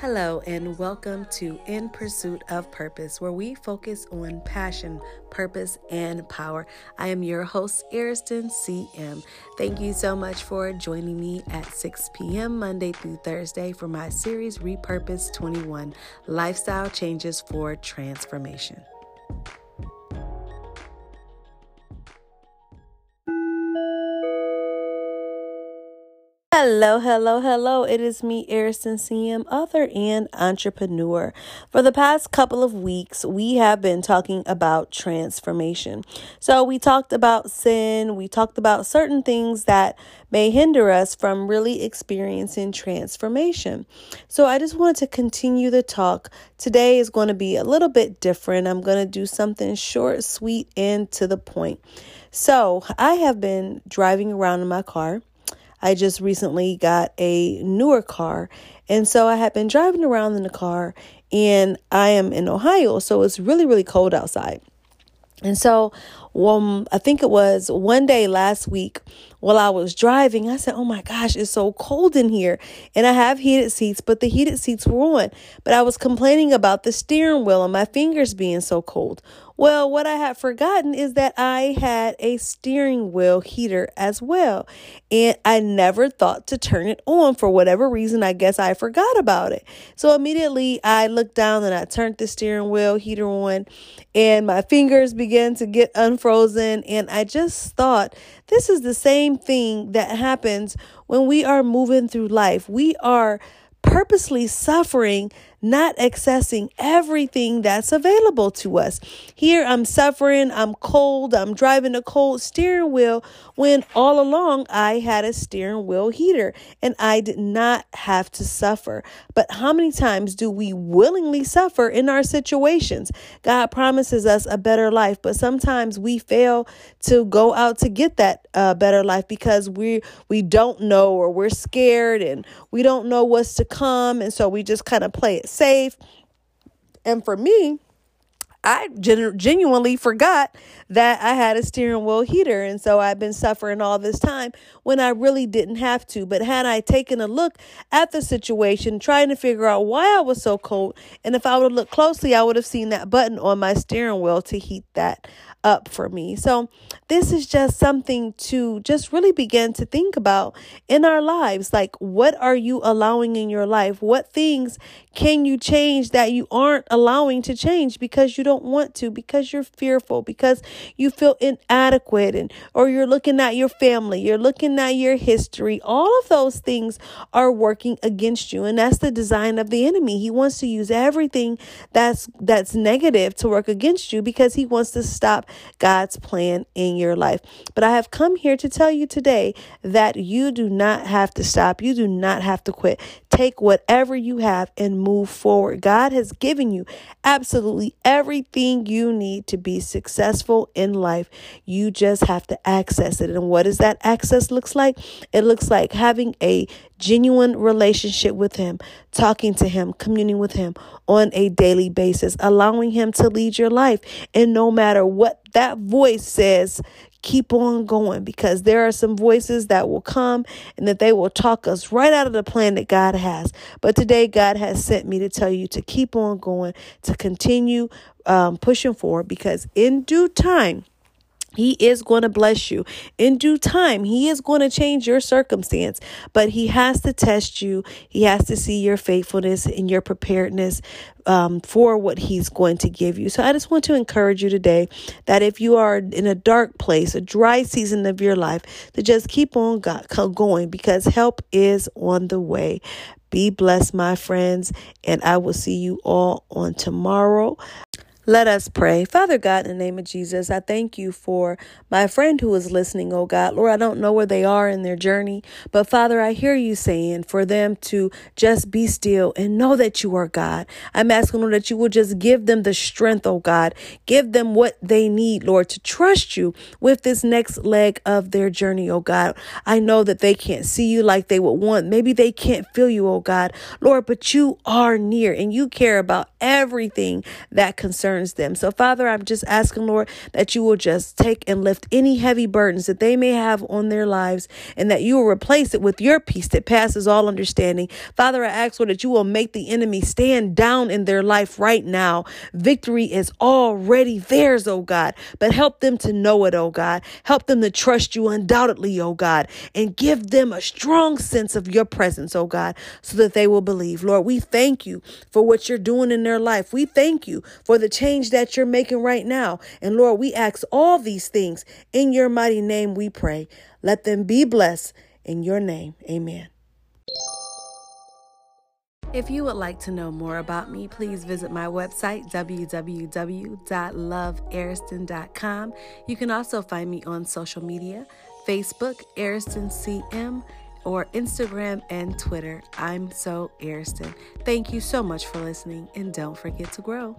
Hello, and welcome to In Pursuit of Purpose, where we focus on passion, purpose, and power. I am your host, Ariston CM. Thank you so much for joining me at 6 p.m. Monday through Thursday for my series Repurpose 21 Lifestyle Changes for Transformation. Hello, hello, hello. It is me, Ariston CM, author and entrepreneur. For the past couple of weeks, we have been talking about transformation. So, we talked about sin, we talked about certain things that may hinder us from really experiencing transformation. So, I just wanted to continue the talk. Today is going to be a little bit different. I'm going to do something short, sweet, and to the point. So, I have been driving around in my car I just recently got a newer car. And so I had been driving around in the car and I am in Ohio. So it's really, really cold outside. And so, um, I think it was one day last week while I was driving, I said, Oh my gosh, it's so cold in here. And I have heated seats, but the heated seats were on. But I was complaining about the steering wheel and my fingers being so cold. Well, what I had forgotten is that I had a steering wheel heater as well. And I never thought to turn it on for whatever reason. I guess I forgot about it. So immediately I looked down and I turned the steering wheel heater on, and my fingers began to get unfrozen. And I just thought, this is the same thing that happens when we are moving through life. We are purposely suffering not accessing everything that's available to us. Here I'm suffering, I'm cold, I'm driving a cold steering wheel when all along I had a steering wheel heater and I did not have to suffer. But how many times do we willingly suffer in our situations? God promises us a better life, but sometimes we fail to go out to get that uh, better life because we we don't know or we're scared and we don't know what's to come and so we just kind of play it safe. And for me, I gen- genuinely forgot that I had a steering wheel heater. And so I've been suffering all this time when I really didn't have to. But had I taken a look at the situation, trying to figure out why I was so cold, and if I would have looked closely, I would have seen that button on my steering wheel to heat that up for me. So, this is just something to just really begin to think about in our lives. Like, what are you allowing in your life? What things can you change that you aren't allowing to change because you don't want to, because you're fearful, because you feel inadequate, and or you're looking at your family, you're looking at your history. All of those things are working against you, and that's the design of the enemy. He wants to use everything that's that's negative to work against you because he wants to stop God's plan in your life. But I have come here to tell you today that you do not have to stop. You do not have to quit. Take whatever you have and move forward. God has given you absolutely everything you need to be successful in life. You just have to access it. And what does that access looks like? It looks like having a genuine relationship with Him, talking to Him, communing with Him on a daily basis, allowing Him to lead your life. And no matter what that voice says, keep on going because there are some voices that will come and that they will talk us right out of the plan that God has. But today, God has sent me to tell you to keep on going, to continue um, pushing forward because in due time, he is going to bless you in due time. He is going to change your circumstance, but He has to test you. He has to see your faithfulness and your preparedness um, for what He's going to give you. So I just want to encourage you today that if you are in a dark place, a dry season of your life, to just keep on going because help is on the way. Be blessed, my friends, and I will see you all on tomorrow. Let us pray. Father God, in the name of Jesus, I thank you for my friend who is listening, oh God. Lord, I don't know where they are in their journey, but Father, I hear you saying for them to just be still and know that you are God. I'm asking, Lord, that you will just give them the strength, oh God. Give them what they need, Lord, to trust you with this next leg of their journey, oh God. I know that they can't see you like they would want. Maybe they can't feel you, oh God. Lord, but you are near and you care about everything that concerns concerns them. So, Father, I'm just asking, Lord, that you will just take and lift any heavy burdens that they may have on their lives and that you will replace it with your peace that passes all understanding. Father, I ask, Lord, that you will make the enemy stand down in their life right now. Victory is already theirs, oh God, but help them to know it, oh God. Help them to trust you undoubtedly, oh God, and give them a strong sense of your presence, oh God, so that they will believe. Lord, we thank you for what you're doing in their life. We thank you for the change that you're making right now. And Lord, we ask all these things in your mighty name, we pray. Let them be blessed in your name. Amen. If you would like to know more about me, please visit my website, www.loveariston.com. You can also find me on social media Facebook, Ariston CM, or Instagram and Twitter. I'm so Ariston. Thank you so much for listening, and don't forget to grow.